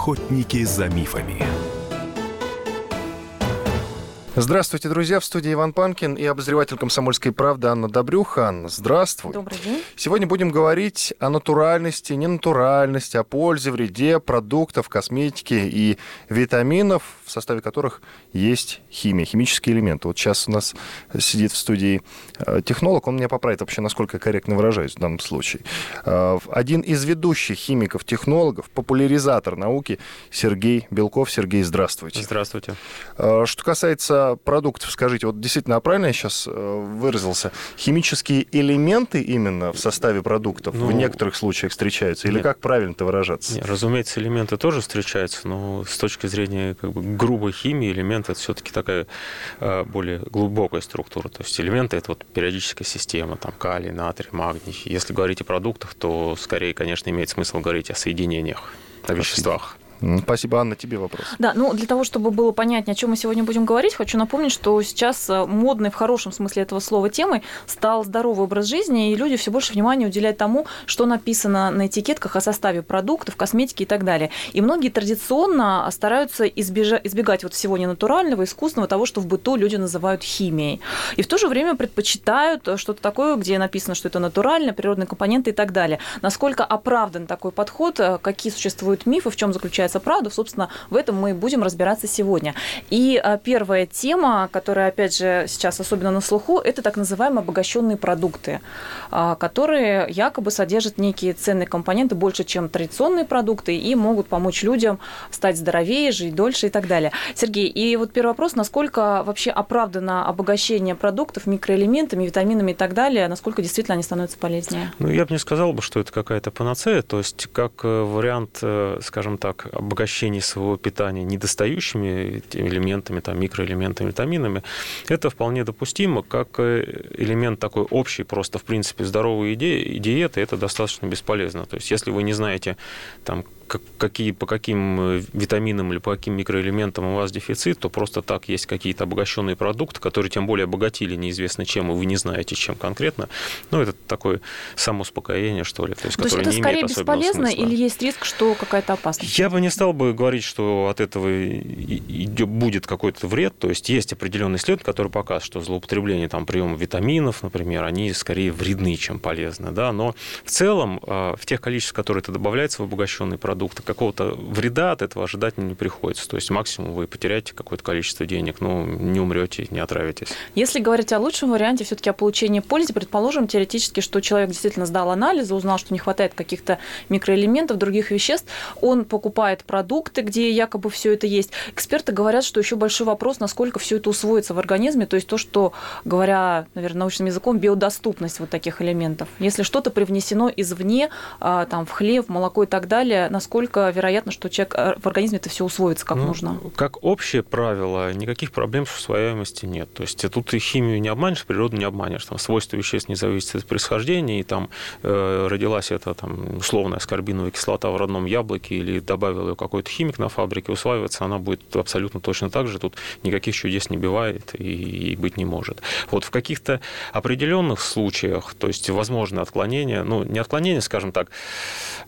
Охотники за мифами. Здравствуйте, друзья. В студии Иван Панкин и обозреватель «Комсомольской правды» Анна Добрюха. Анна, здравствуй. Добрый день. Сегодня будем говорить о натуральности, ненатуральности, о пользе, вреде продуктов, косметики и витаминов, в составе которых есть химия, химические элементы. Вот сейчас у нас сидит в студии э, технолог, он меня поправит вообще, насколько я корректно выражаюсь в данном случае. Э, один из ведущих химиков-технологов, популяризатор науки Сергей Белков. Сергей, здравствуйте. Здравствуйте. Э, что касается продуктов, скажите, вот действительно, а правильно я сейчас выразился? Химические элементы именно в составе продуктов ну, в некоторых случаях встречаются? Или нет, как правильно-то выражаться? Нет, разумеется, элементы тоже встречаются, но с точки зрения как бы, грубой химии элемент это все-таки такая более глубокая структура. То есть элементы это вот периодическая система, там калий, натрий, магний. Если говорить о продуктах, то скорее, конечно, имеет смысл говорить о соединениях, о веществах. Спасибо, Анна, тебе вопрос. Да, ну для того, чтобы было понятнее, о чем мы сегодня будем говорить, хочу напомнить, что сейчас э, модной в хорошем смысле этого слова темой стал здоровый образ жизни, и люди все больше внимания уделяют тому, что написано на этикетках о составе продуктов, косметики и так далее. И многие традиционно стараются избежать, избегать вот всего ненатурального, искусственного, того, что в быту люди называют химией. И в то же время предпочитают что-то такое, где написано, что это натурально, природные компоненты и так далее. Насколько оправдан такой подход, э, какие существуют мифы, в чем заключается называется «Правда». Собственно, в этом мы будем разбираться сегодня. И а, первая тема, которая, опять же, сейчас особенно на слуху, это так называемые обогащенные продукты, а, которые якобы содержат некие ценные компоненты больше, чем традиционные продукты, и могут помочь людям стать здоровее, жить дольше и так далее. Сергей, и вот первый вопрос, насколько вообще оправдано обогащение продуктов микроэлементами, витаминами и так далее, насколько действительно они становятся полезнее? Ну, я бы не сказал бы, что это какая-то панацея, то есть как э, вариант, э, скажем так, обогащение своего питания недостающими элементами, там, микроэлементами, витаминами, это вполне допустимо, как э, элемент такой общий, просто, в принципе, здоровой диеты, это достаточно бесполезно. То есть, если вы не знаете, там, какие, по каким э, витаминам или по каким микроэлементам у вас дефицит, то просто так есть какие-то обогащенные продукты, которые тем более обогатили неизвестно чем, и вы не знаете, чем конкретно. Ну, это такое самоуспокоение, что ли, то есть, то есть это не скорее бесполезно смысла. или есть риск, что какая-то опасность? Я бы не стал бы говорить, что от этого будет какой-то вред. То есть есть определенный исследования, который показывает, что злоупотребление там, приема витаминов, например, они скорее вредны, чем полезны. Да? Но в целом а, в тех количествах, которые это добавляется в обогащенные продукты, продукта, какого-то вреда от этого ожидать не приходится. То есть максимум вы потеряете какое-то количество денег, но не умрете, не отравитесь. Если говорить о лучшем варианте, все-таки о получении пользы, предположим теоретически, что человек действительно сдал анализы, узнал, что не хватает каких-то микроэлементов, других веществ, он покупает продукты, где якобы все это есть. Эксперты говорят, что еще большой вопрос, насколько все это усвоится в организме, то есть то, что, говоря, наверное, научным языком, биодоступность вот таких элементов. Если что-то привнесено извне, а, там, в хлеб, молоко и так далее, насколько насколько вероятно, что человек э, в организме это все усвоится как ну, нужно? Как общее правило, никаких проблем с усвояемостью нет. То есть тут и химию не обманешь, природу не обманешь. Там свойства веществ не зависят от происхождения, и там э, родилась эта там, условная аскорбиновая кислота в родном яблоке или добавил ее какой-то химик на фабрике, усваиваться она будет абсолютно точно так же. Тут никаких чудес не бывает и, и быть не может. Вот в каких-то определенных случаях, то есть возможно отклонение, ну не отклонение, скажем так,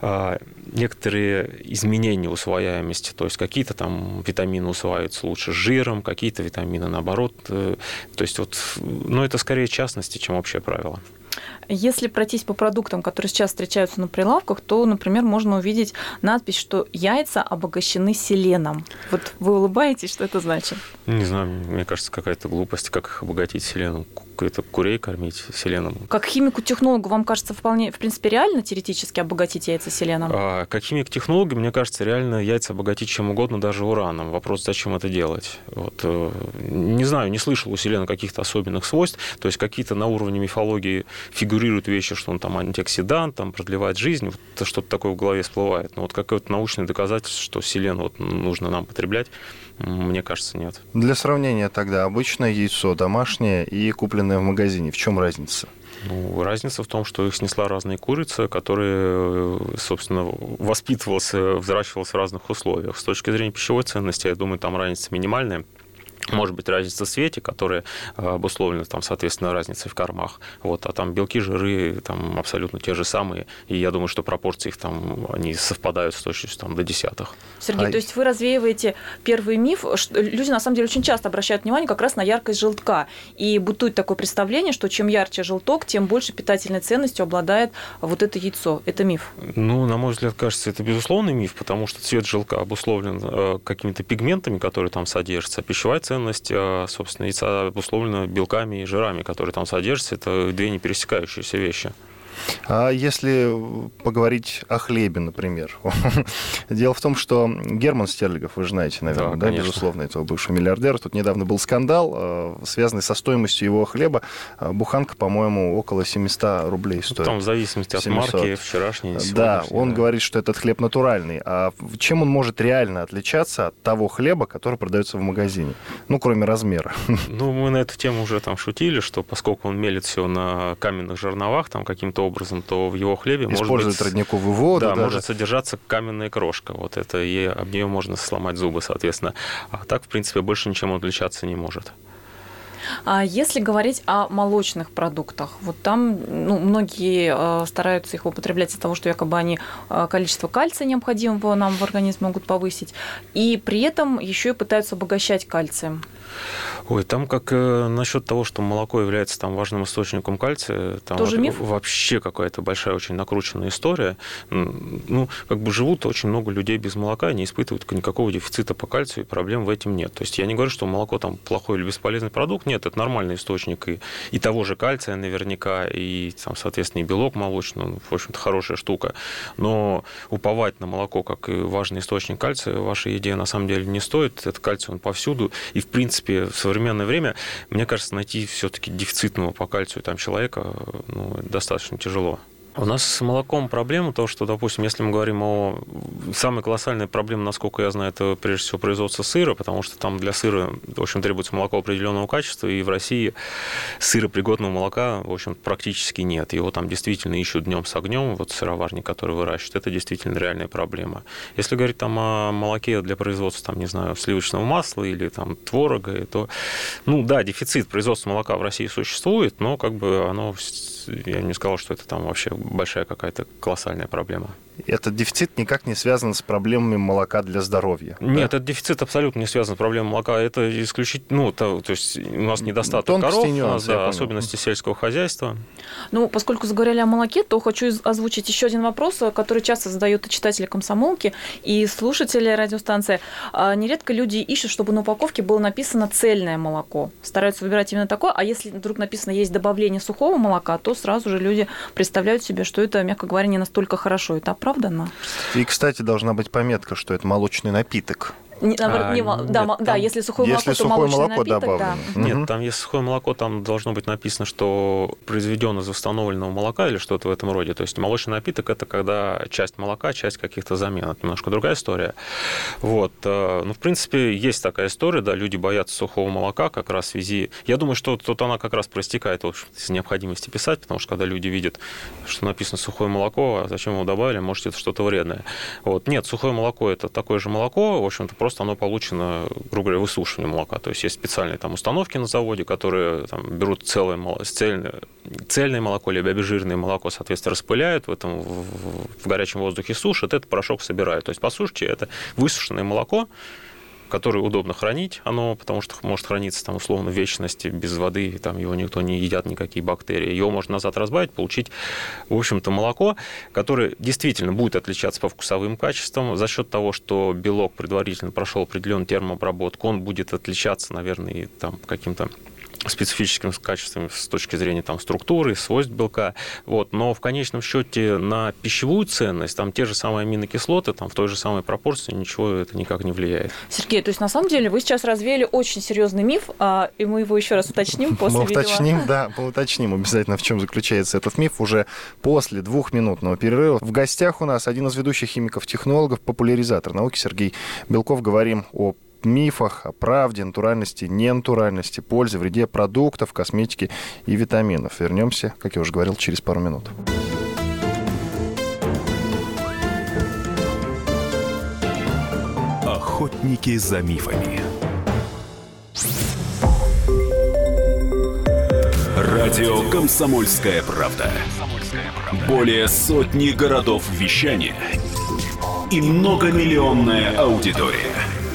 а, некоторые изменения усвояемости, то есть какие-то там витамины усваиваются лучше с жиром, какие-то витамины наоборот. Э, то есть вот, ну это скорее частности, чем общее правило. Если пройтись по продуктам, которые сейчас встречаются на прилавках, то, например, можно увидеть надпись, что яйца обогащены селеном. Вот вы улыбаетесь, что это значит? Не знаю, мне кажется, какая-то глупость, как их обогатить селеном. Это курей кормить селеном. Как химику-технологу вам кажется вполне, в принципе, реально теоретически обогатить яйца селеном? А, как химик-технологу, мне кажется, реально яйца обогатить чем угодно, даже ураном. Вопрос, зачем это делать? Вот, э, не знаю, не слышал у селена каких-то особенных свойств, то есть какие-то на уровне мифологии фигурируют вещи, что он там антиоксидант, там продлевает жизнь, вот что-то такое в голове всплывает. Но вот какое-то научное доказательство, что селен вот нужно нам потреблять, мне кажется, нет. Для сравнения тогда обычное яйцо домашнее и купленное в магазине. В чем разница? Ну, разница в том, что их снесла разные курицы, которые, собственно, воспитывался, взращивался в разных условиях. С точки зрения пищевой ценности, я думаю, там разница минимальная. Может быть разница в цвете, которая э, обусловлена, там, соответственно, разницей в кормах. Вот, а там белки, жиры там абсолютно те же самые. И я думаю, что пропорции их там, они совпадают с точностью там, до десятых. Сергей, а... то есть вы развеиваете первый миф, что люди на самом деле очень часто обращают внимание как раз на яркость желтка. И бытует такое представление, что чем ярче желток, тем больше питательной ценностью обладает вот это яйцо. Это миф? Ну, на мой взгляд, кажется, это безусловный миф, потому что цвет желтка обусловлен э, какими-то пигментами, которые там содержатся. Пищевая ценность, э, собственно, яйца обусловлена белками и жирами, которые там содержатся. Это две не пересекающиеся вещи. А если поговорить о хлебе, например? Дело в том, что Герман Стерлигов, вы же знаете, наверное, да, да безусловно, этого бывшего миллиардера. Тут недавно был скандал, э, связанный со стоимостью его хлеба. Э, буханка, по-моему, около 700 рублей стоит. Там в зависимости от 700. марки, вчерашней, Да, он да. говорит, что этот хлеб натуральный. А чем он может реально отличаться от того хлеба, который продается в магазине? Ну, кроме размера. Ну, мы на эту тему уже там шутили, что поскольку он мелит все на каменных жерновах, там каким-то образом, то в его хлебе Использует может быть... родниковую воду. Да, да может да. содержаться каменная крошка. Вот это и об нее можно сломать зубы, соответственно. А так, в принципе, больше ничем отличаться не может. А если говорить о молочных продуктах, вот там ну, многие э, стараются их употреблять из-за того, что якобы они э, количество кальция необходимого нам в организм могут повысить, и при этом еще и пытаются обогащать кальцием. Ой, там как э, насчет того, что молоко является там важным источником кальция, там Тоже миф? вообще какая-то большая очень накрученная история. Ну, как бы живут очень много людей без молока, не испытывают никакого дефицита по кальцию, и проблем в этом нет. То есть я не говорю, что молоко там плохой или бесполезный продукт, нет, это нормальный источник и, и того же кальция наверняка, и там, соответственно, и белок молочный, ну, в общем-то, хорошая штука. Но уповать на молоко как важный источник кальция в вашей еде на самом деле не стоит. Этот кальций, он повсюду, и, в принципе, в современное время, мне кажется, найти все-таки дефицитного по кальцию там человека ну, достаточно тяжело. У нас с молоком проблема то, что, допустим, если мы говорим о... Самой колоссальной проблеме, насколько я знаю, это прежде всего производство сыра, потому что там для сыра, в общем, требуется молоко определенного качества, и в России сыропригодного молока, в общем, практически нет. Его там действительно ищут днем с огнем, вот сыроварник, который выращивает, это действительно реальная проблема. Если говорить там о молоке для производства, там, не знаю, сливочного масла или там творога, то, ну да, дефицит производства молока в России существует, но как бы оно я не сказал, что это там вообще большая какая-то колоссальная проблема этот дефицит никак не связан с проблемами молока для здоровья. Нет, да? этот дефицит абсолютно не связан с проблемой молока. Это исключительно, ну, то, то есть у нас недостаток Тонкости коров, нюансы, у нас, да, особенности сельского хозяйства. Ну, поскольку заговорили о молоке, то хочу озвучить еще один вопрос, который часто задают и читатели комсомолки, и слушатели радиостанции. А, нередко люди ищут, чтобы на упаковке было написано цельное молоко. Стараются выбирать именно такое, а если вдруг написано есть добавление сухого молока, то сразу же люди представляют себе, что это, мягко говоря, не настолько хорошо. Это оправдано. И, кстати, должна быть пометка, что это молочный напиток. Не, наоборот, а, не, нет, да, там, да, если сухое если молоко, сухое то молочный молоко напиток, добавлено. да. Нет, там если сухое молоко, там должно быть написано, что произведено из восстановленного молока или что-то в этом роде. То есть молочный напиток это когда часть молока, часть каких-то замен. Это немножко другая история. Вот. Э, ну, в принципе, есть такая история, да, люди боятся сухого молока как раз в связи... Я думаю, что тут она как раз проистекает в общем, из необходимости писать, потому что когда люди видят, что написано сухое молоко, а зачем его добавили, может, это что-то вредное. Вот. Нет, сухое молоко это такое же молоко, в общем-то, просто оно получено грубо говоря, высушивания молока. То есть есть специальные там установки на заводе, которые там, берут целое, цельное, цельное молоко, либо обезжиренное молоко, соответственно, распыляют в, этом, в, в горячем воздухе сушат, этот порошок собирают. То есть, по сути, это высушенное молоко, который удобно хранить, оно, потому что может храниться там условно в вечности, без воды, там его никто не едят, никакие бактерии. Его можно назад разбавить, получить, в общем-то, молоко, которое действительно будет отличаться по вкусовым качествам за счет того, что белок предварительно прошел определенную термообработку, он будет отличаться, наверное, там каким-то специфическими качествами с точки зрения там, структуры, свойств белка. Вот. Но в конечном счете на пищевую ценность, там те же самые аминокислоты, там в той же самой пропорции ничего это никак не влияет. Сергей, то есть на самом деле вы сейчас развеяли очень серьезный миф, а, и мы его еще раз уточним после Мы уточним, да, мы уточним обязательно, в чем заключается этот миф уже после двухминутного перерыва. В гостях у нас один из ведущих химиков-технологов, популяризатор науки Сергей Белков. Говорим о мифах о правде, натуральности, ненатуральности, пользе, вреде продуктов, косметики и витаминов. Вернемся, как я уже говорил, через пару минут. Охотники за мифами. Радио Комсомольская правда". Более сотни городов вещания и многомиллионная аудитория.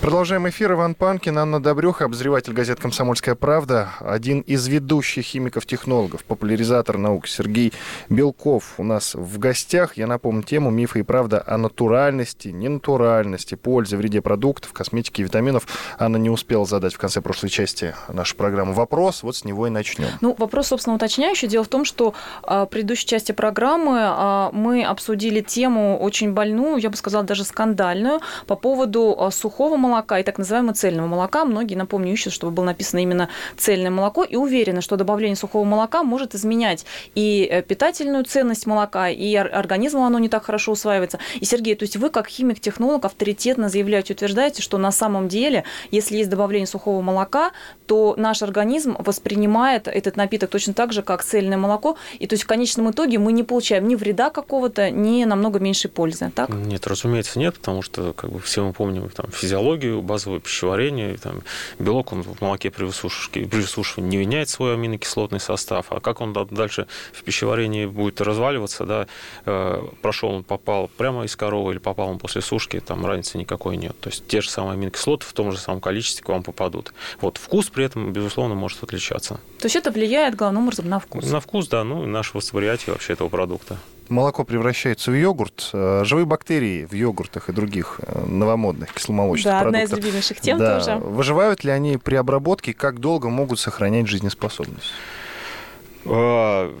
Продолжаем эфир. Иван Панкин, Анна Добрюха, обозреватель газет «Комсомольская правда», один из ведущих химиков-технологов, популяризатор наук Сергей Белков у нас в гостях. Я напомню тему «Мифы и правда о натуральности, ненатуральности, пользе, вреде продуктов, косметики и витаминов». Анна не успела задать в конце прошлой части нашей программы вопрос, вот с него и начнем. Ну, вопрос, собственно, уточняющий. Дело в том, что а, в предыдущей части программы а, мы обсудили тему очень больную, я бы сказала, даже скандальную, по поводу а, сухого молока молока и так называемого цельного молока. Многие, напомню, ищут, чтобы было написано именно цельное молоко и уверены, что добавление сухого молока может изменять и э, питательную ценность молока, и организму оно не так хорошо усваивается. И, Сергей, то есть вы, как химик-технолог, авторитетно заявляете, утверждаете, что на самом деле, если есть добавление сухого молока, то наш организм воспринимает этот напиток точно так же, как цельное молоко, и то есть в конечном итоге мы не получаем ни вреда какого-то, ни намного меньшей пользы, так? Нет, разумеется, нет, потому что, как бы все мы помним там, физиологию физиологию, базовое пищеварение. Там, белок он в молоке при высушивании, при высушивании не меняет свой аминокислотный состав. А как он дальше в пищеварении будет разваливаться, да, э, прошел он, попал прямо из коровы или попал он после сушки, там разницы никакой нет. То есть те же самые аминокислоты в том же самом количестве к вам попадут. Вот вкус при этом, безусловно, может отличаться. То есть это влияет главным образом на вкус? На вкус, да, ну и наше восприятие вообще этого продукта молоко превращается в йогурт, э, живые бактерии в йогуртах и других э, новомодных кисломолочных да, продуктах. одна из любимейших тем да. тоже. Выживают ли они при обработке, как долго могут сохранять жизнеспособность? А,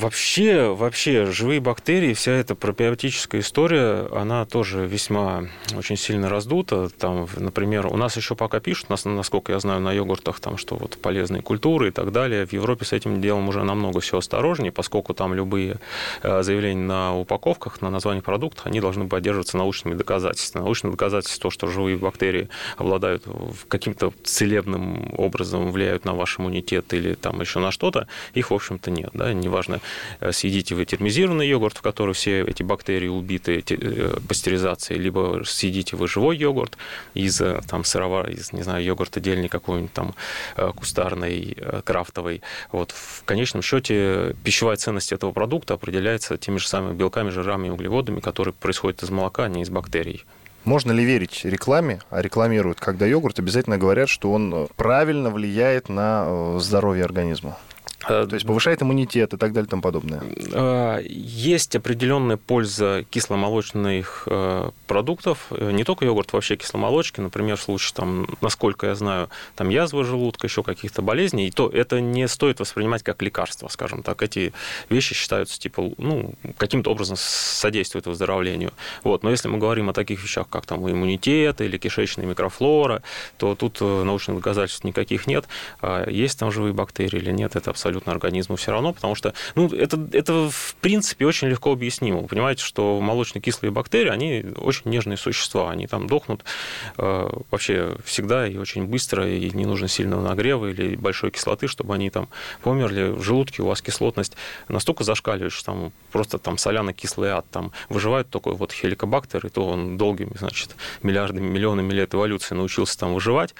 вообще, вообще, живые бактерии, вся эта пробиотическая история, она тоже весьма очень сильно раздута. Там, например, у нас еще пока пишут, насколько я знаю, на йогуртах, там, что вот полезные культуры и так далее. В Европе с этим делом уже намного все осторожнее, поскольку там любые э, заявления на упаковках, на название продукта, они должны поддерживаться научными доказательствами. Научные доказательства, то, что живые бактерии обладают каким-то целебным образом, влияют на ваш иммунитет или там еще на что-то, их, в общем-то, нет. Да? Неважно, э, съедите вы термизированный йогурт, в который все эти бактерии убиты э, пастеризацией, либо съедите вы живой йогурт из э, там, сырого, из, не знаю, йогурта дельный какой-нибудь там кустарный, крафтовый. Вот. В конечном счете пищевая ценность этого продукта определяется теми же самыми белками, жирами и углеводами, которые происходят из молока, а не из бактерий. Можно ли верить рекламе, а рекламируют, когда йогурт, обязательно говорят, что он правильно влияет на здоровье организма? Э, То есть повышает иммунитет и так далее и тому подобное. Э, есть определенная польза кисломолочных э, продуктов, не только йогурт, вообще кисломолочки, например, в случае, там, насколько я знаю, там язвы желудка, еще каких-то болезней, и то это не стоит воспринимать как лекарство, скажем так. Эти вещи считаются, типа, ну, каким-то образом содействуют выздоровлению. Вот. Но если мы говорим о таких вещах, как там иммунитет или кишечная микрофлора, то тут научных доказательств никаких нет. А есть там живые бактерии или нет, это абсолютно абсолютно организму все равно, потому что ну, это, это в принципе очень легко объяснимо. Вы понимаете, что молочно-кислые бактерии, они очень нежные существа, они там дохнут э, вообще всегда и очень быстро, и не нужно сильного нагрева или большой кислоты, чтобы они там померли. В желудке у вас кислотность настолько зашкаливает, что там просто там соляно-кислый ад, там выживает такой вот хеликобактер, и то он долгими, значит, миллиардами, миллионами лет эволюции научился там выживать.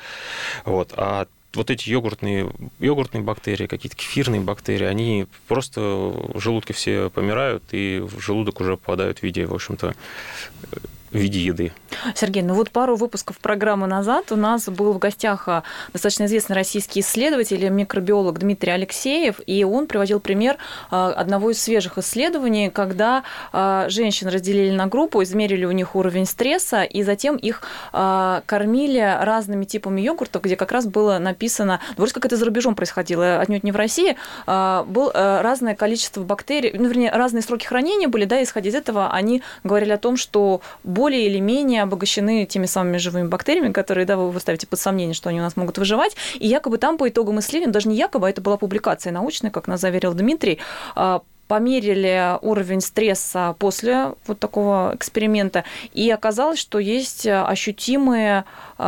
Вот. А вот эти йогуртные, йогуртные бактерии, какие-то кефирные бактерии, они просто в желудке все помирают, и в желудок уже попадают в виде, в общем-то, в виде еды. Сергей, ну вот пару выпусков программы назад у нас был в гостях а, достаточно известный российский исследователь, микробиолог Дмитрий Алексеев, и он приводил пример а, одного из свежих исследований, когда а, женщин разделили на группу, измерили у них уровень стресса, и затем их кормили разными типами йогуртов, где как раз было написано, ну, вроде как это за рубежом происходило, отнюдь не в России, было разное количество бактерий, ну, вернее, разные сроки хранения были, да, исходя из этого они говорили о том, что более или менее обогащены теми самыми живыми бактериями, которые, да, вы ставите под сомнение, что они у нас могут выживать. И якобы там по итогам исследования, даже не якобы, а это была публикация научная, как нас заверил Дмитрий, а, померили уровень стресса после вот такого эксперимента, и оказалось, что есть ощутимые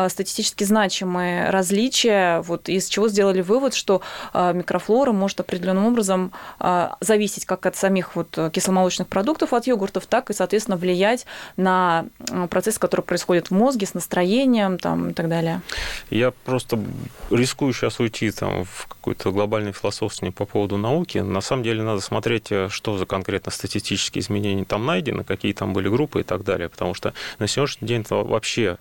статистически значимые различия, вот из чего сделали вывод, что микрофлора может определенным образом зависеть как от самих вот кисломолочных продуктов, от йогуртов, так и, соответственно, влиять на процесс, который происходит в мозге с настроением там, и так далее. Я просто рискую сейчас уйти там, в какой-то глобальный философствование по поводу науки. На самом деле надо смотреть, э, что за конкретно статистические изменения там найдены, какие там были группы и так далее. Потому что на сегодняшний день вообще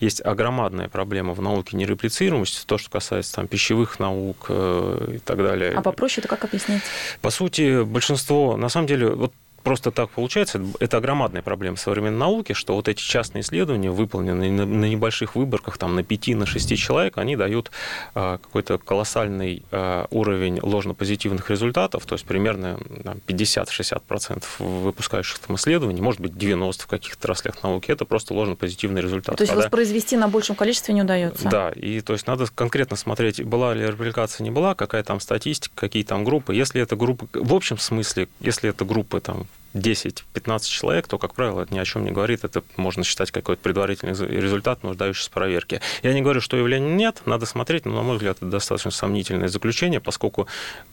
есть огромадная проблема в науке нереплицируемости, то, что касается там, пищевых наук э, и так далее. А попроще это как объяснить? По сути, большинство, на самом деле, вот просто так получается, это громадная проблема современной науки, что вот эти частные исследования, выполненные на, на небольших выборках, там, на 5, на 6 человек, они дают а, какой-то колоссальный а, уровень ложно-позитивных результатов, то есть примерно 50-60% выпускающих там исследований, может быть, 90% в каких-то отраслях науки, это просто ложно-позитивный результат. То есть Когда... воспроизвести на большем количестве не удается? Да, и то есть надо конкретно смотреть, была ли репликация, не была, какая там статистика, какие там группы. Если это группы, в общем смысле, если это группы там 10-15 человек, то, как правило, это ни о чем не говорит. Это можно считать какой-то предварительный результат, нуждающийся в проверке. Я не говорю, что явления нет, надо смотреть, но, на мой взгляд, это достаточно сомнительное заключение, поскольку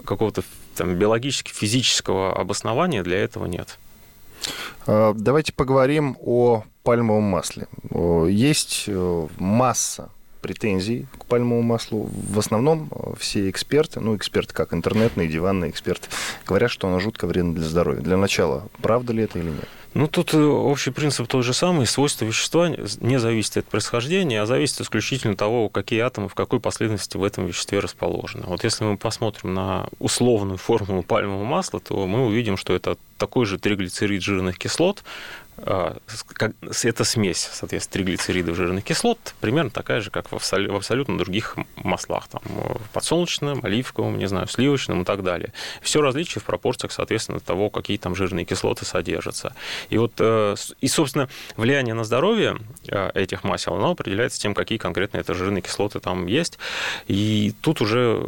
какого-то там, биологически физического обоснования для этого нет. А, давайте поговорим о пальмовом масле. Есть э, масса претензий к пальмовому маслу. В основном э, все эксперты, ну, эксперты как интернетные, диванные эксперты, говорят, что оно жутко вредно для здоровья. Для начала, правда ли это или нет? Ну, тут э, общий принцип тот же самый. Свойства вещества не зависят от происхождения, а зависит исключительно от того, какие атомы в какой последовательности в этом веществе расположены. Вот если мы посмотрим на условную формулу пальмового масла, то мы увидим, что это такой же триглицерид жирных кислот, это смесь, соответственно, триглицеридов жирных кислот, примерно такая же, как в абсолютно других маслах, там, подсолнечном, оливковом, не знаю, сливочном и так далее. Все различие в пропорциях, соответственно, того, какие там жирные кислоты содержатся. И вот, э, и, собственно, влияние на здоровье э, этих масел, оно определяется тем, какие конкретно это жирные кислоты там есть. И тут уже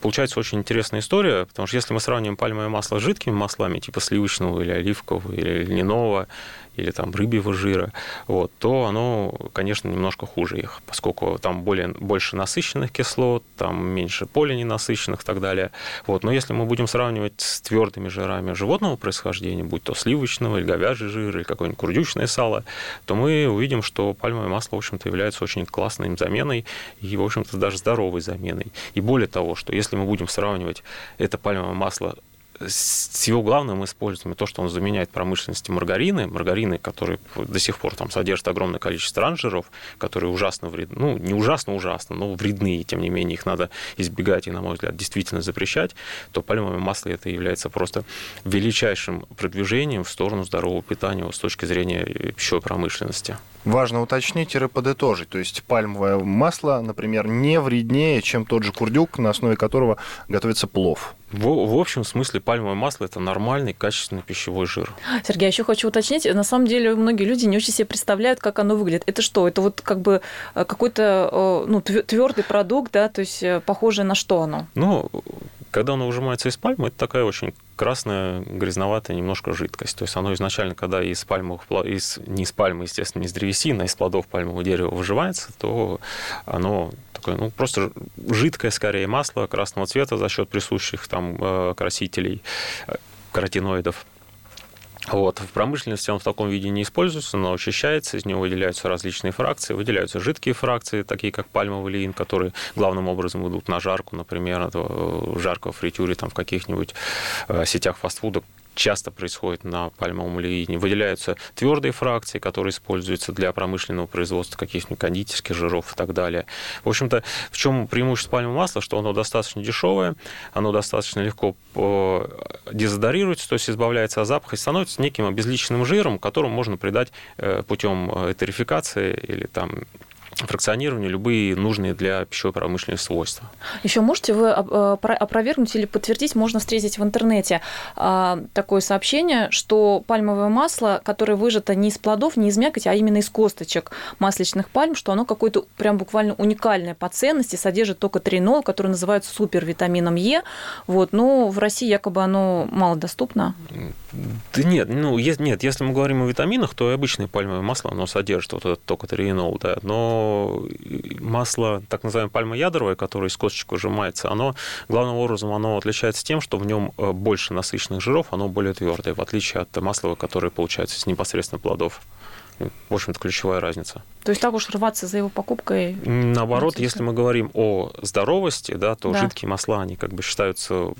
получается очень интересная история, потому что если мы сравниваем пальмовое масло с жидкими маслами, типа сливочного или оливкового или льняного, или там рыбьего жира, вот, то оно, конечно, немножко хуже их, поскольку там более, больше насыщенных кислот, там меньше полиненасыщенных и так далее. Вот. Но если мы будем сравнивать с твердыми жирами животного происхождения, будь то сливочного или говяжий жир, или какое-нибудь курдючное сало, то мы увидим, что пальмовое масло, в общем-то, является очень классной заменой и, в общем-то, даже здоровой заменой. И более того, что если мы будем сравнивать это пальмовое масло с его главным использованием то, что он заменяет промышленности маргарины, маргарины, которые до сих пор там содержат огромное количество транжиров, которые ужасно вредны, ну, не ужасно ужасно, но вредны, и тем не менее их надо избегать и, на мой взгляд, действительно запрещать, то пальмовое масло это является просто величайшим продвижением в сторону здорового питания с точки зрения пищевой промышленности. Важно уточнить и подытожить. То есть пальмовое масло, например, не вреднее, чем тот же курдюк, на основе которого готовится плов. В, в общем смысле пальмовое масло это нормальный, качественный пищевой жир. Сергей, еще хочу уточнить, на самом деле многие люди не очень себе представляют, как оно выглядит. Это что? Это вот как бы э, какой-то э, ну, твердый продукт, да, то есть э, похоже на что оно? Ну, когда оно выжимается из пальмы, это такая очень красная, грязноватая немножко жидкость. То есть оно изначально, когда из пальмовых, из, не из пальмы, естественно, не из древесины, а из плодов пальмового дерева выживается, то оно такое, ну, просто жидкое, скорее, масло красного цвета за счет присущих там э, красителей, э, каротиноидов. Вот. В промышленности он в таком виде не используется, но очищается, из него выделяются различные фракции, выделяются жидкие фракции, такие как пальмовый лин, которые главным образом идут на жарку, например, в фритюре там, в каких-нибудь э, сетях фастфуда, часто происходит на пальмовом олеине. Выделяются твердые фракции, которые используются для промышленного производства каких-нибудь кондитерских жиров и так далее. В общем-то, в чем преимущество пальмового масла, что оно достаточно дешевое, оно достаточно легко э, дезодорируется, то есть избавляется от запаха и становится неким обезличенным жиром, которому можно придать э, путем этерификации или там фракционированию любые нужные для пищевой промышленности свойства. Еще можете вы э, опровергнуть или подтвердить, можно встретить в интернете а, такое сообщение, что пальмовое масло, которое выжато не из плодов, не из мякоти, а именно из косточек масличных пальм, что оно какое-то прям буквально уникальное по ценности, содержит только тринол, который называют супервитамином Е. Вот, но в России якобы оно мало доступно. Да нет, ну, нет, если мы говорим о витаминах, то и обычное пальмовое масло, оно содержит вот этот только тринол, да, но масло, так называемое пальмоядровое, которое из косточек выжимается, оно главным образом оно отличается тем, что в нем э, больше насыщенных жиров, оно более твердое, в отличие от масла, которое получается из непосредственно плодов. В общем-то, ключевая разница. То есть так уж рваться за его покупкой? Наоборот, если мы говорим о здоровости, да, то да. жидкие масла, они как бы считаются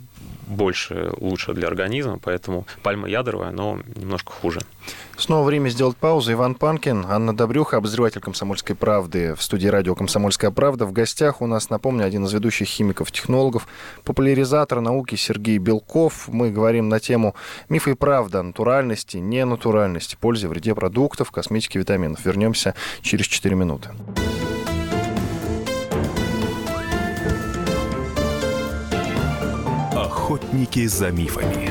больше, лучше для организма, поэтому пальма ядровая, но немножко хуже. Снова время сделать паузу. Иван Панкин, Анна Добрюха, обозреватель «Комсомольской правды» в студии радио «Комсомольская правда». В гостях у нас, напомню, один из ведущих химиков-технологов, популяризатор науки Сергей Белков. Мы говорим на тему мифы и правда, натуральности, ненатуральности, пользе, вреде продуктов, косметики, витаминов. Вернемся через 4 минуты. Охотники за мифами.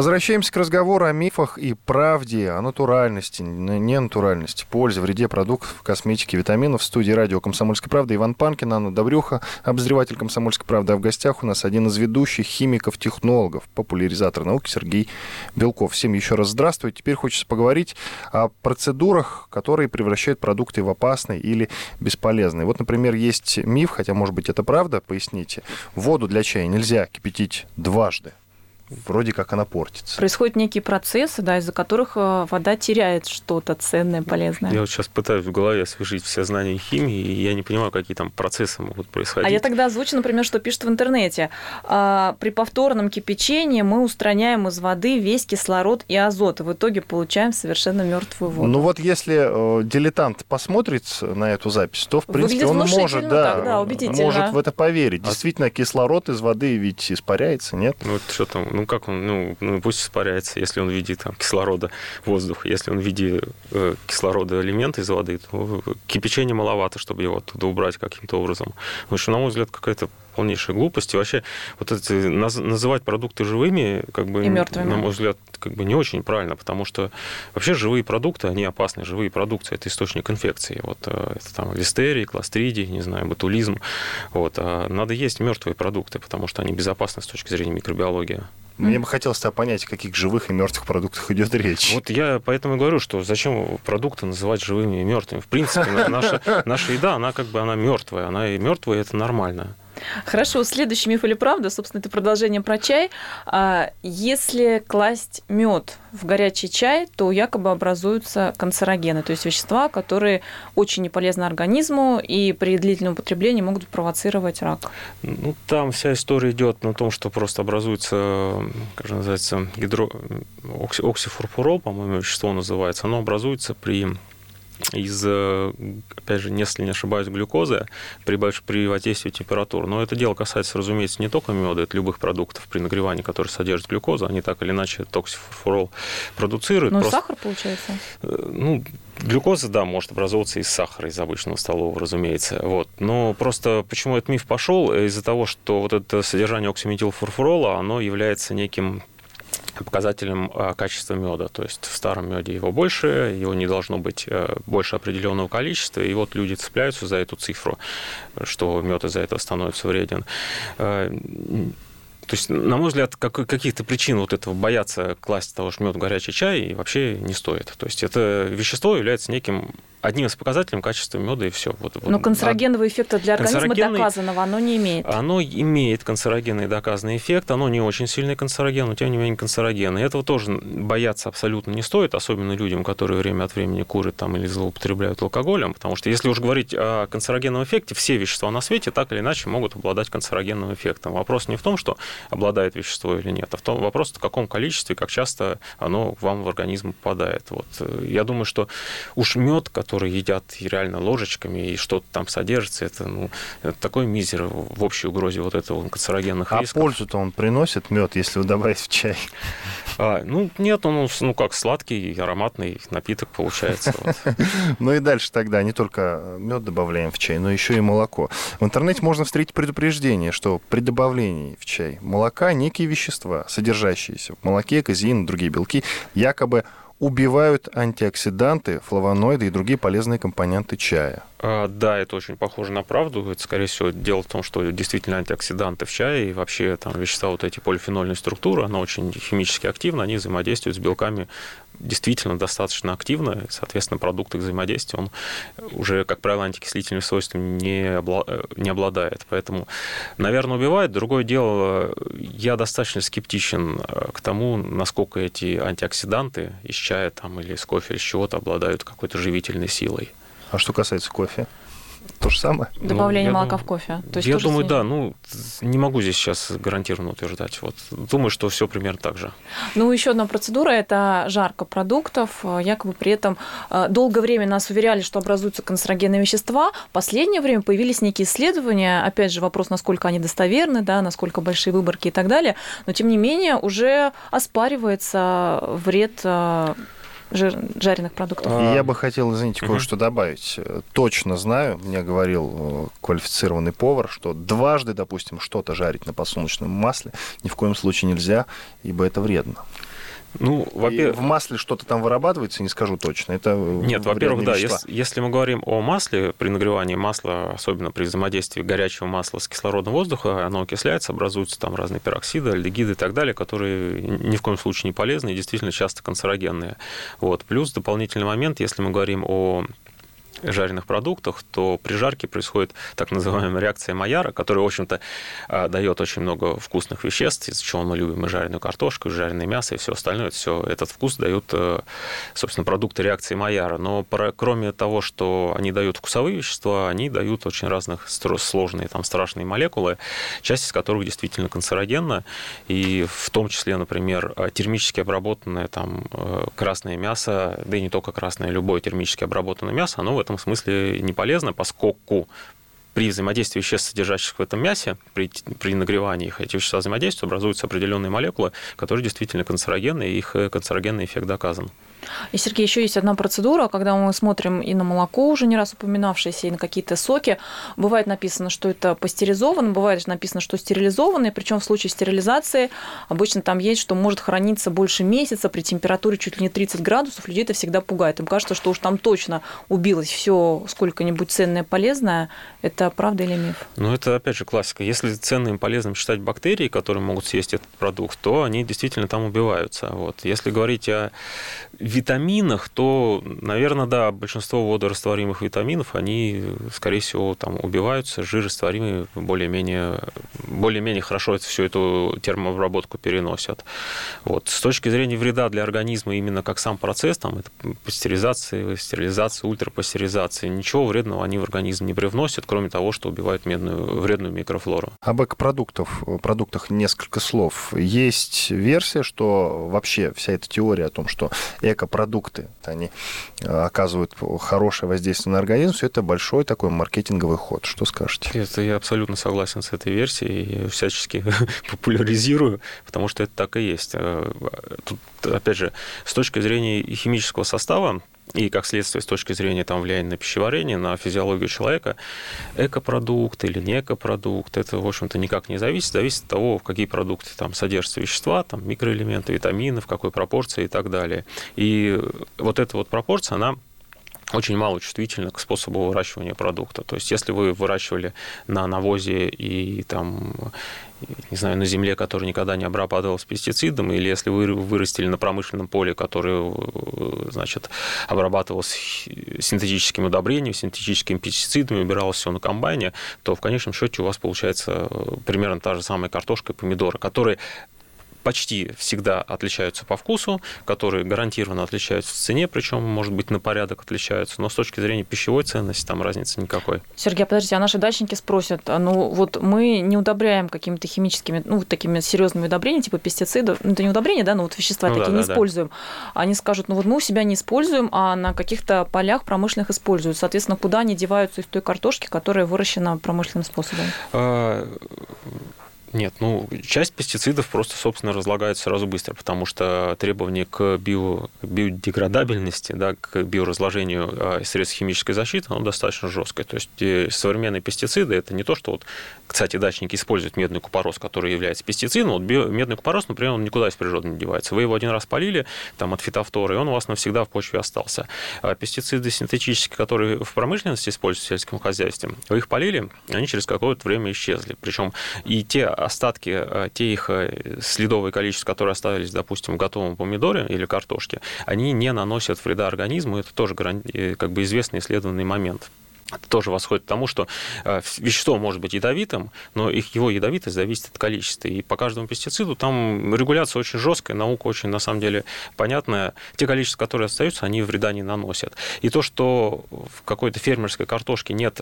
Возвращаемся к разговору о мифах и правде, о натуральности, ненатуральности, пользе, вреде продуктов, косметики, витаминов. В студии радио «Комсомольская правда» Иван Панкин, Анна Добрюха, обозреватель «Комсомольской правды». А в гостях у нас один из ведущих химиков-технологов, популяризатор науки Сергей Белков. Всем еще раз здравствуйте. Теперь хочется поговорить о процедурах, которые превращают продукты в опасные или бесполезные. Вот, например, есть миф, хотя, может быть, это правда, поясните. Воду для чая нельзя кипятить дважды вроде как она портится. Происходят некие процессы, да, из-за которых э, вода теряет что-то ценное, полезное. Я вот сейчас пытаюсь в голове освежить все знания химии, и я не понимаю, какие там процессы могут происходить. А я тогда озвучу, например, что пишут в интернете. А, при повторном кипячении мы устраняем из воды весь кислород и азот, и в итоге получаем совершенно мертвую воду. Ну вот если э, дилетант посмотрит на эту запись, то, в принципе, он может, да, так, да может в это поверить. А Действительно, кислород из воды ведь испаряется, нет? Ну, что там, ну как он, ну, ну пусть испаряется, если он в виде там, кислорода воздуха, если он в виде э, кислорода элемента из воды, то кипячения маловато, чтобы его оттуда убрать каким-то образом. Потому что, на мой взгляд, какая-то полнейшая глупость. И вообще вот это, называть продукты живыми, как бы, и мертвыми. на мой взгляд, как бы не очень правильно, потому что вообще живые продукты, они опасны. Живые продукты – это источник инфекции. Вот э, это там листерии, кластридий, не знаю, ботулизм. Вот. А надо есть мертвые продукты, потому что они безопасны с точки зрения микробиологии. Мне бы хотелось тогда понять, о каких живых и мертвых продуктах идет речь. Вот я поэтому и говорю, что зачем продукты называть живыми и мертвыми. В принципе, наша, наша еда, она как бы она мертвая. Она и мертвая, это нормально. Хорошо, следующий миф или правда, собственно, это продолжение про чай. А, если класть мед в горячий чай, то якобы образуются канцерогены, то есть вещества, которые очень не полезны организму и при длительном употреблении могут провоцировать рак. Ну, там вся история идет на том, что просто образуется, как же называется, гидро... оксифурфурол, по-моему, вещество называется. Оно образуется при из, э, опять же, если не ошибаюсь, глюкозы при, при воздействии температуры. Но это дело касается, разумеется, не только меда, это любых продуктов при нагревании, которые содержат глюкозу. Они так или иначе токсифурфурол продуцируют. Ну, Просто... сахар, получается? Э, ну, Глюкоза, да, может образовываться из сахара, из обычного столового, разумеется. Вот. Но просто почему этот миф пошел? Из-за того, что вот это содержание оксиметилфурфурола, оно является неким показателем а, качества меда. То есть в старом меде его больше, его не должно быть э, больше определенного количества. И вот люди цепляются за эту цифру, что мед из-за этого становится вреден. Э, то есть, на мой взгляд, как, каких-то причин вот этого бояться класть того же мед в горячий чай вообще не стоит. То есть это вещество является неким одним из показателей качества меда и все. Вот, Но канцерогенного эффекта для организма доказанного оно не имеет. Оно имеет канцерогенный доказанный эффект, оно не очень сильный канцероген, но тем не менее канцероген. И этого тоже бояться абсолютно не стоит, особенно людям, которые время от времени курят там или злоупотребляют алкоголем, потому что если уж говорить о канцерогенном эффекте, все вещества на свете так или иначе могут обладать канцерогенным эффектом. Вопрос не в том, что обладает вещество или нет, а в том вопрос, в каком количестве, как часто оно вам в организм попадает. Вот. Я думаю, что уж мед, который едят реально ложечками и что-то там содержится, это, ну, это такой мизер в общей угрозе вот этого канцерогенных а рисков. А пользу-то он приносит, мед, если вы добавите в чай? А, ну, нет, он, ну, как сладкий, ароматный напиток получается. Ну и дальше тогда не только мед добавляем в чай, но еще и молоко. В интернете можно встретить предупреждение, что при добавлении в чай молока некие вещества, содержащиеся в молоке, казеин другие белки, якобы убивают антиоксиданты, флавоноиды и другие полезные компоненты чая. А, да, это очень похоже на правду. Это, скорее всего, дело в том, что действительно антиоксиданты в чае и вообще там вещества вот эти полифенольные структуры, она очень химически активна, они взаимодействуют с белками действительно достаточно активно, соответственно, продукт их взаимодействия, он уже, как правило, антикислительными свойствами не, обла... не обладает. Поэтому, наверное, убивает. Другое дело, я достаточно скептичен э, к тому, насколько эти антиоксиданты из чая там, или из кофе или из чего-то обладают какой-то живительной силой. А что касается кофе? То же самое? Добавление ну, молока думаю, в кофе. То есть я думаю, да. Ну, не могу здесь сейчас гарантированно утверждать. Вот. Думаю, что все примерно так же. Ну, еще одна процедура – это жарка продуктов. Якобы при этом э, долгое время нас уверяли, что образуются канцерогенные вещества. В последнее время появились некие исследования. Опять же, вопрос, насколько они достоверны, да, насколько большие выборки и так далее. Но, тем не менее, уже оспаривается вред э, жир, жареных продуктов. И я бы хотел, извините, кое-что добавить. Точно знаю, мне говорил э, квалифицированный повар, что дважды, допустим, что-то жарить на подсолнечном масле ни в коем случае нельзя, ибо это вредно. Ну, во-первых, в масле что-то там вырабатывается, не скажу точно. Это нет, во-первых, да. Если, если мы говорим о масле, при нагревании масла, особенно при взаимодействии горячего масла с кислородом воздуха, оно окисляется, образуются там разные пероксиды, альдегиды и так далее, которые ни в коем случае не полезны и действительно часто канцерогенные. Вот. Плюс дополнительный момент, если мы говорим о жареных продуктах, то при жарке происходит так называемая реакция Майяра, которая, в общем-то, а, дает очень много вкусных веществ, из-за чего мы любим и жареную картошку, и жареное мясо, и все остальное. Все этот вкус дают, э, собственно, продукты реакции Майяра. Но кроме того, что они дают вкусовые вещества, они дают очень разных сложные, там, страшные молекулы, часть из которых действительно канцерогенна, и в том числе, например, термически обработанное там э, красное мясо, да и не только красное, любое термически обработанное мясо, оно в этом этом смысле не полезно, поскольку при взаимодействии веществ, содержащихся в этом мясе, при, при нагревании их, эти вещества взаимодействуют, образуются определенные молекулы, которые действительно канцерогенны, и их э, канцерогенный эффект доказан. И, Сергей, еще есть одна процедура, когда мы смотрим и на молоко, уже не раз упоминавшееся, и на какие-то соки. Бывает написано, что это пастеризовано, бывает написано, что стерилизованное, причем в случае стерилизации обычно там есть, что может храниться больше месяца при температуре чуть ли не 30 градусов. Людей это всегда пугает. Им кажется, что уж там точно убилось все сколько-нибудь ценное, полезное. Это правда или миф? Ну, это, опять же, классика. Если ценным и полезным считать бактерии, которые могут съесть этот продукт, то они действительно там убиваются. Вот. Если говорить о витаминах, то, наверное, да, большинство водорастворимых витаминов, они, скорее всего, там убиваются, жирорастворимые более-менее, более-менее хорошо всю эту термообработку переносят. Вот. С точки зрения вреда для организма именно как сам процесс, там, это пастеризация, стерилизация, ультрапастеризация, ничего вредного они в организм не привносят, кроме того, что убивают медную, вредную микрофлору. Об экопродуктах продуктах несколько слов. Есть версия, что вообще вся эта теория о том, что экопродукты, они э, оказывают хорошее воздействие на организм, все это большой такой маркетинговый ход. Что скажете? Это я абсолютно согласен с этой версией и всячески популяризирую, потому что это так и есть. Э, тут, опять же, с точки зрения химического состава, и, как следствие, с точки зрения там, влияния на пищеварение, на физиологию человека, экопродукт или не экопродукт, это, в общем-то, никак не зависит. Зависит от того, в какие продукты там содержатся вещества, там, микроэлементы, витамины, в какой пропорции и так далее. И вот эта вот пропорция, она очень мало чувствительны к способу выращивания продукта. То есть, если вы выращивали на навозе и там не знаю, на земле, которая никогда не обрабатывалась пестицидом, или если вы вырастили на промышленном поле, которое, значит, обрабатывалось синтетическим удобрением, синтетическими пестицидами, убиралось все на комбайне, то в конечном счете у вас получается примерно та же самая картошка и помидоры, которые почти всегда отличаются по вкусу, которые гарантированно отличаются в цене, причем, может быть, на порядок отличаются, но с точки зрения пищевой ценности там разницы никакой. Сергей, подождите, а наши дачники спросят, а, ну вот мы не удобряем какими-то химическими, ну, такими серьезными удобрениями, типа пестицидов, ну, это не удобрения, да, но вот вещества ну, такие да, не да, используем. Да. Они скажут, ну вот мы у себя не используем, а на каких-то полях промышленных используют. Соответственно, куда они деваются из той картошки, которая выращена промышленным способом? Нет, ну, часть пестицидов просто, собственно, разлагается сразу быстро, потому что требования к био, биодеградабельности, да, к биоразложению а, средств химической защиты, оно достаточно жесткое. То есть э, современные пестициды – это не то, что вот, кстати, дачники используют медный купорос, который является пестицидом. Вот био, медный купорос, например, он никуда из природы не девается. Вы его один раз полили там, от фитофторы, и он у вас навсегда в почве остался. А пестициды синтетические, которые в промышленности используются в сельском хозяйстве, вы их полили, они через какое-то время исчезли. Причем и те остатки, э, те их э, следовые количества, которые оставились, допустим, в готовом помидоре или картошке, они не наносят вреда организму. Это тоже э, как бы известный исследованный момент это тоже восходит к тому, что вещество может быть ядовитым, но их, его ядовитость зависит от количества. И по каждому пестициду там регуляция очень жесткая, наука очень, на самом деле, понятная. Те количества, которые остаются, они вреда не наносят. И то, что в какой-то фермерской картошке нет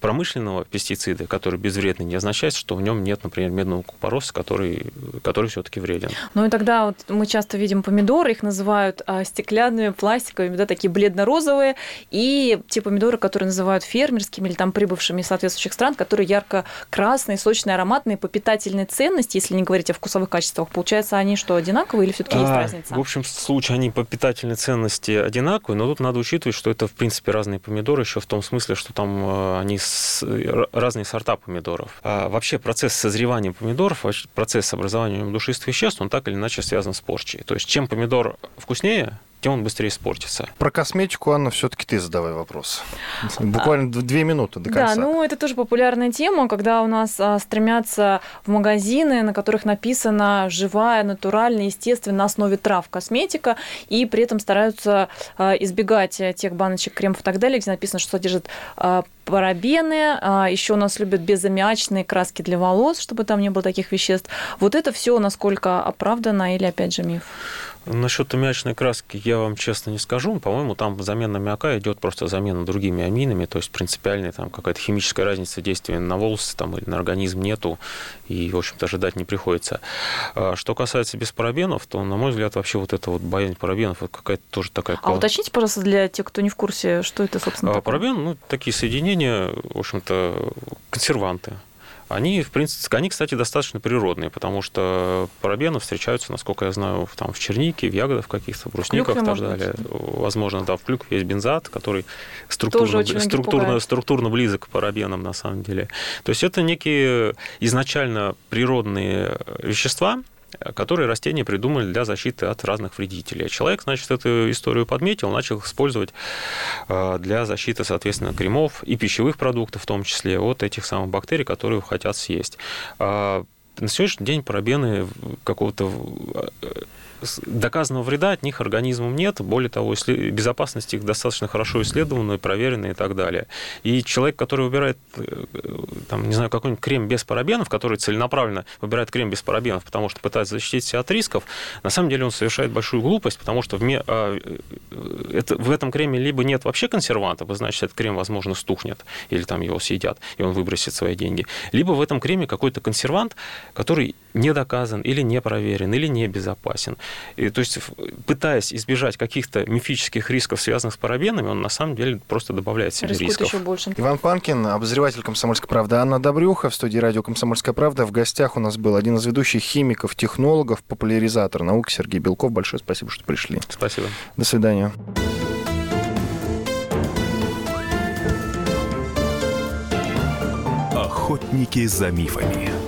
промышленного пестицида, который безвредный, не означает, что в нем нет, например, медного купороса, который, который все-таки вреден. Ну и тогда вот мы часто видим помидоры, их называют а, стеклянными, пластиковыми, да, такие бледно-розовые, и те помидоры, которые называют фермерскими или там прибывшими из соответствующих стран, которые ярко-красные, сочные, ароматные, по питательной ценности, если не говорить о вкусовых качествах, получается, они что, одинаковые или все-таки а, есть разница? В общем случае они по питательной ценности одинаковые, но тут надо учитывать, что это, в принципе, разные помидоры, еще в том смысле, что там э, они разные сорта помидоров. А вообще процесс созревания помидоров, процесс образования душистых веществ, он так или иначе связан с порчей. То есть чем помидор вкуснее, тем он быстрее испортится. Про косметику, Анна, все-таки ты задавай вопрос. Буквально а, две минуты до конца. Да, ну это тоже популярная тема, когда у нас а, стремятся в магазины, на которых написано живая, натуральная, естественно, на основе трав косметика, и при этом стараются а, избегать тех баночек, кремов и так далее, где написано, что содержит а, парабены, а, еще у нас любят безаммиачные краски для волос, чтобы там не было таких веществ. Вот это все насколько оправдано или опять же миф? Насчет аммиачной краски я вам честно не скажу. По-моему, там замена аммиака идет просто замена другими аминами, то есть принципиальной там какая-то химическая разница действия на волосы там, или на организм нету, и, в общем-то, ожидать не приходится. А что касается беспарабенов, то, на мой взгляд, вообще вот это вот боязнь парабенов, это какая-то тоже такая... А уточните, пожалуйста, для тех, кто не в курсе, что это, собственно, а, такое? Парабен, ну, такие соединения, в общем-то, консерванты. Они, в принципе, они, кстати, достаточно природные, потому что парабены встречаются, насколько я знаю, там, в чернике, в ягодах каких-то, в брусниках и так далее. Быть. Возможно, да, в клюкве есть бензат, который структурно, структурно, структурно близок к парабенам, на самом деле. То есть это некие изначально природные вещества, которые растения придумали для защиты от разных вредителей. Человек, значит, эту историю подметил, начал использовать э, для защиты, соответственно, кремов и пищевых продуктов, в том числе, от этих самых бактерий, которые хотят съесть. А на сегодняшний день парабены какого-то э, доказанного вреда от них организмам нет. Более того, безопасность их достаточно хорошо исследована, проверена и так далее. И человек, который выбирает, э, там, не знаю, какой-нибудь крем без парабенов, который целенаправленно выбирает крем без парабенов, потому что пытается защитить себя от рисков, на самом деле он совершает большую глупость, потому что в, ме... А, э, это, в этом креме либо нет вообще консервантов, значит, этот крем, возможно, стухнет, или там его съедят, и он выбросит свои деньги. Либо в этом креме какой-то консервант, который не доказан, или не проверен, или не безопасен. И, то есть, пытаясь избежать каких-то мифических рисков, связанных с парабенами, он на самом деле просто добавляет себе Рискует рисков. еще больше. Иван Панкин, обозреватель «Комсомольской правды», Анна Добрюха в студии радио «Комсомольская правда». В гостях у нас был один из ведущих химиков, технологов, популяризатор науки Сергей Белков. Большое спасибо, что пришли. Спасибо. До свидания. Охотники за мифами.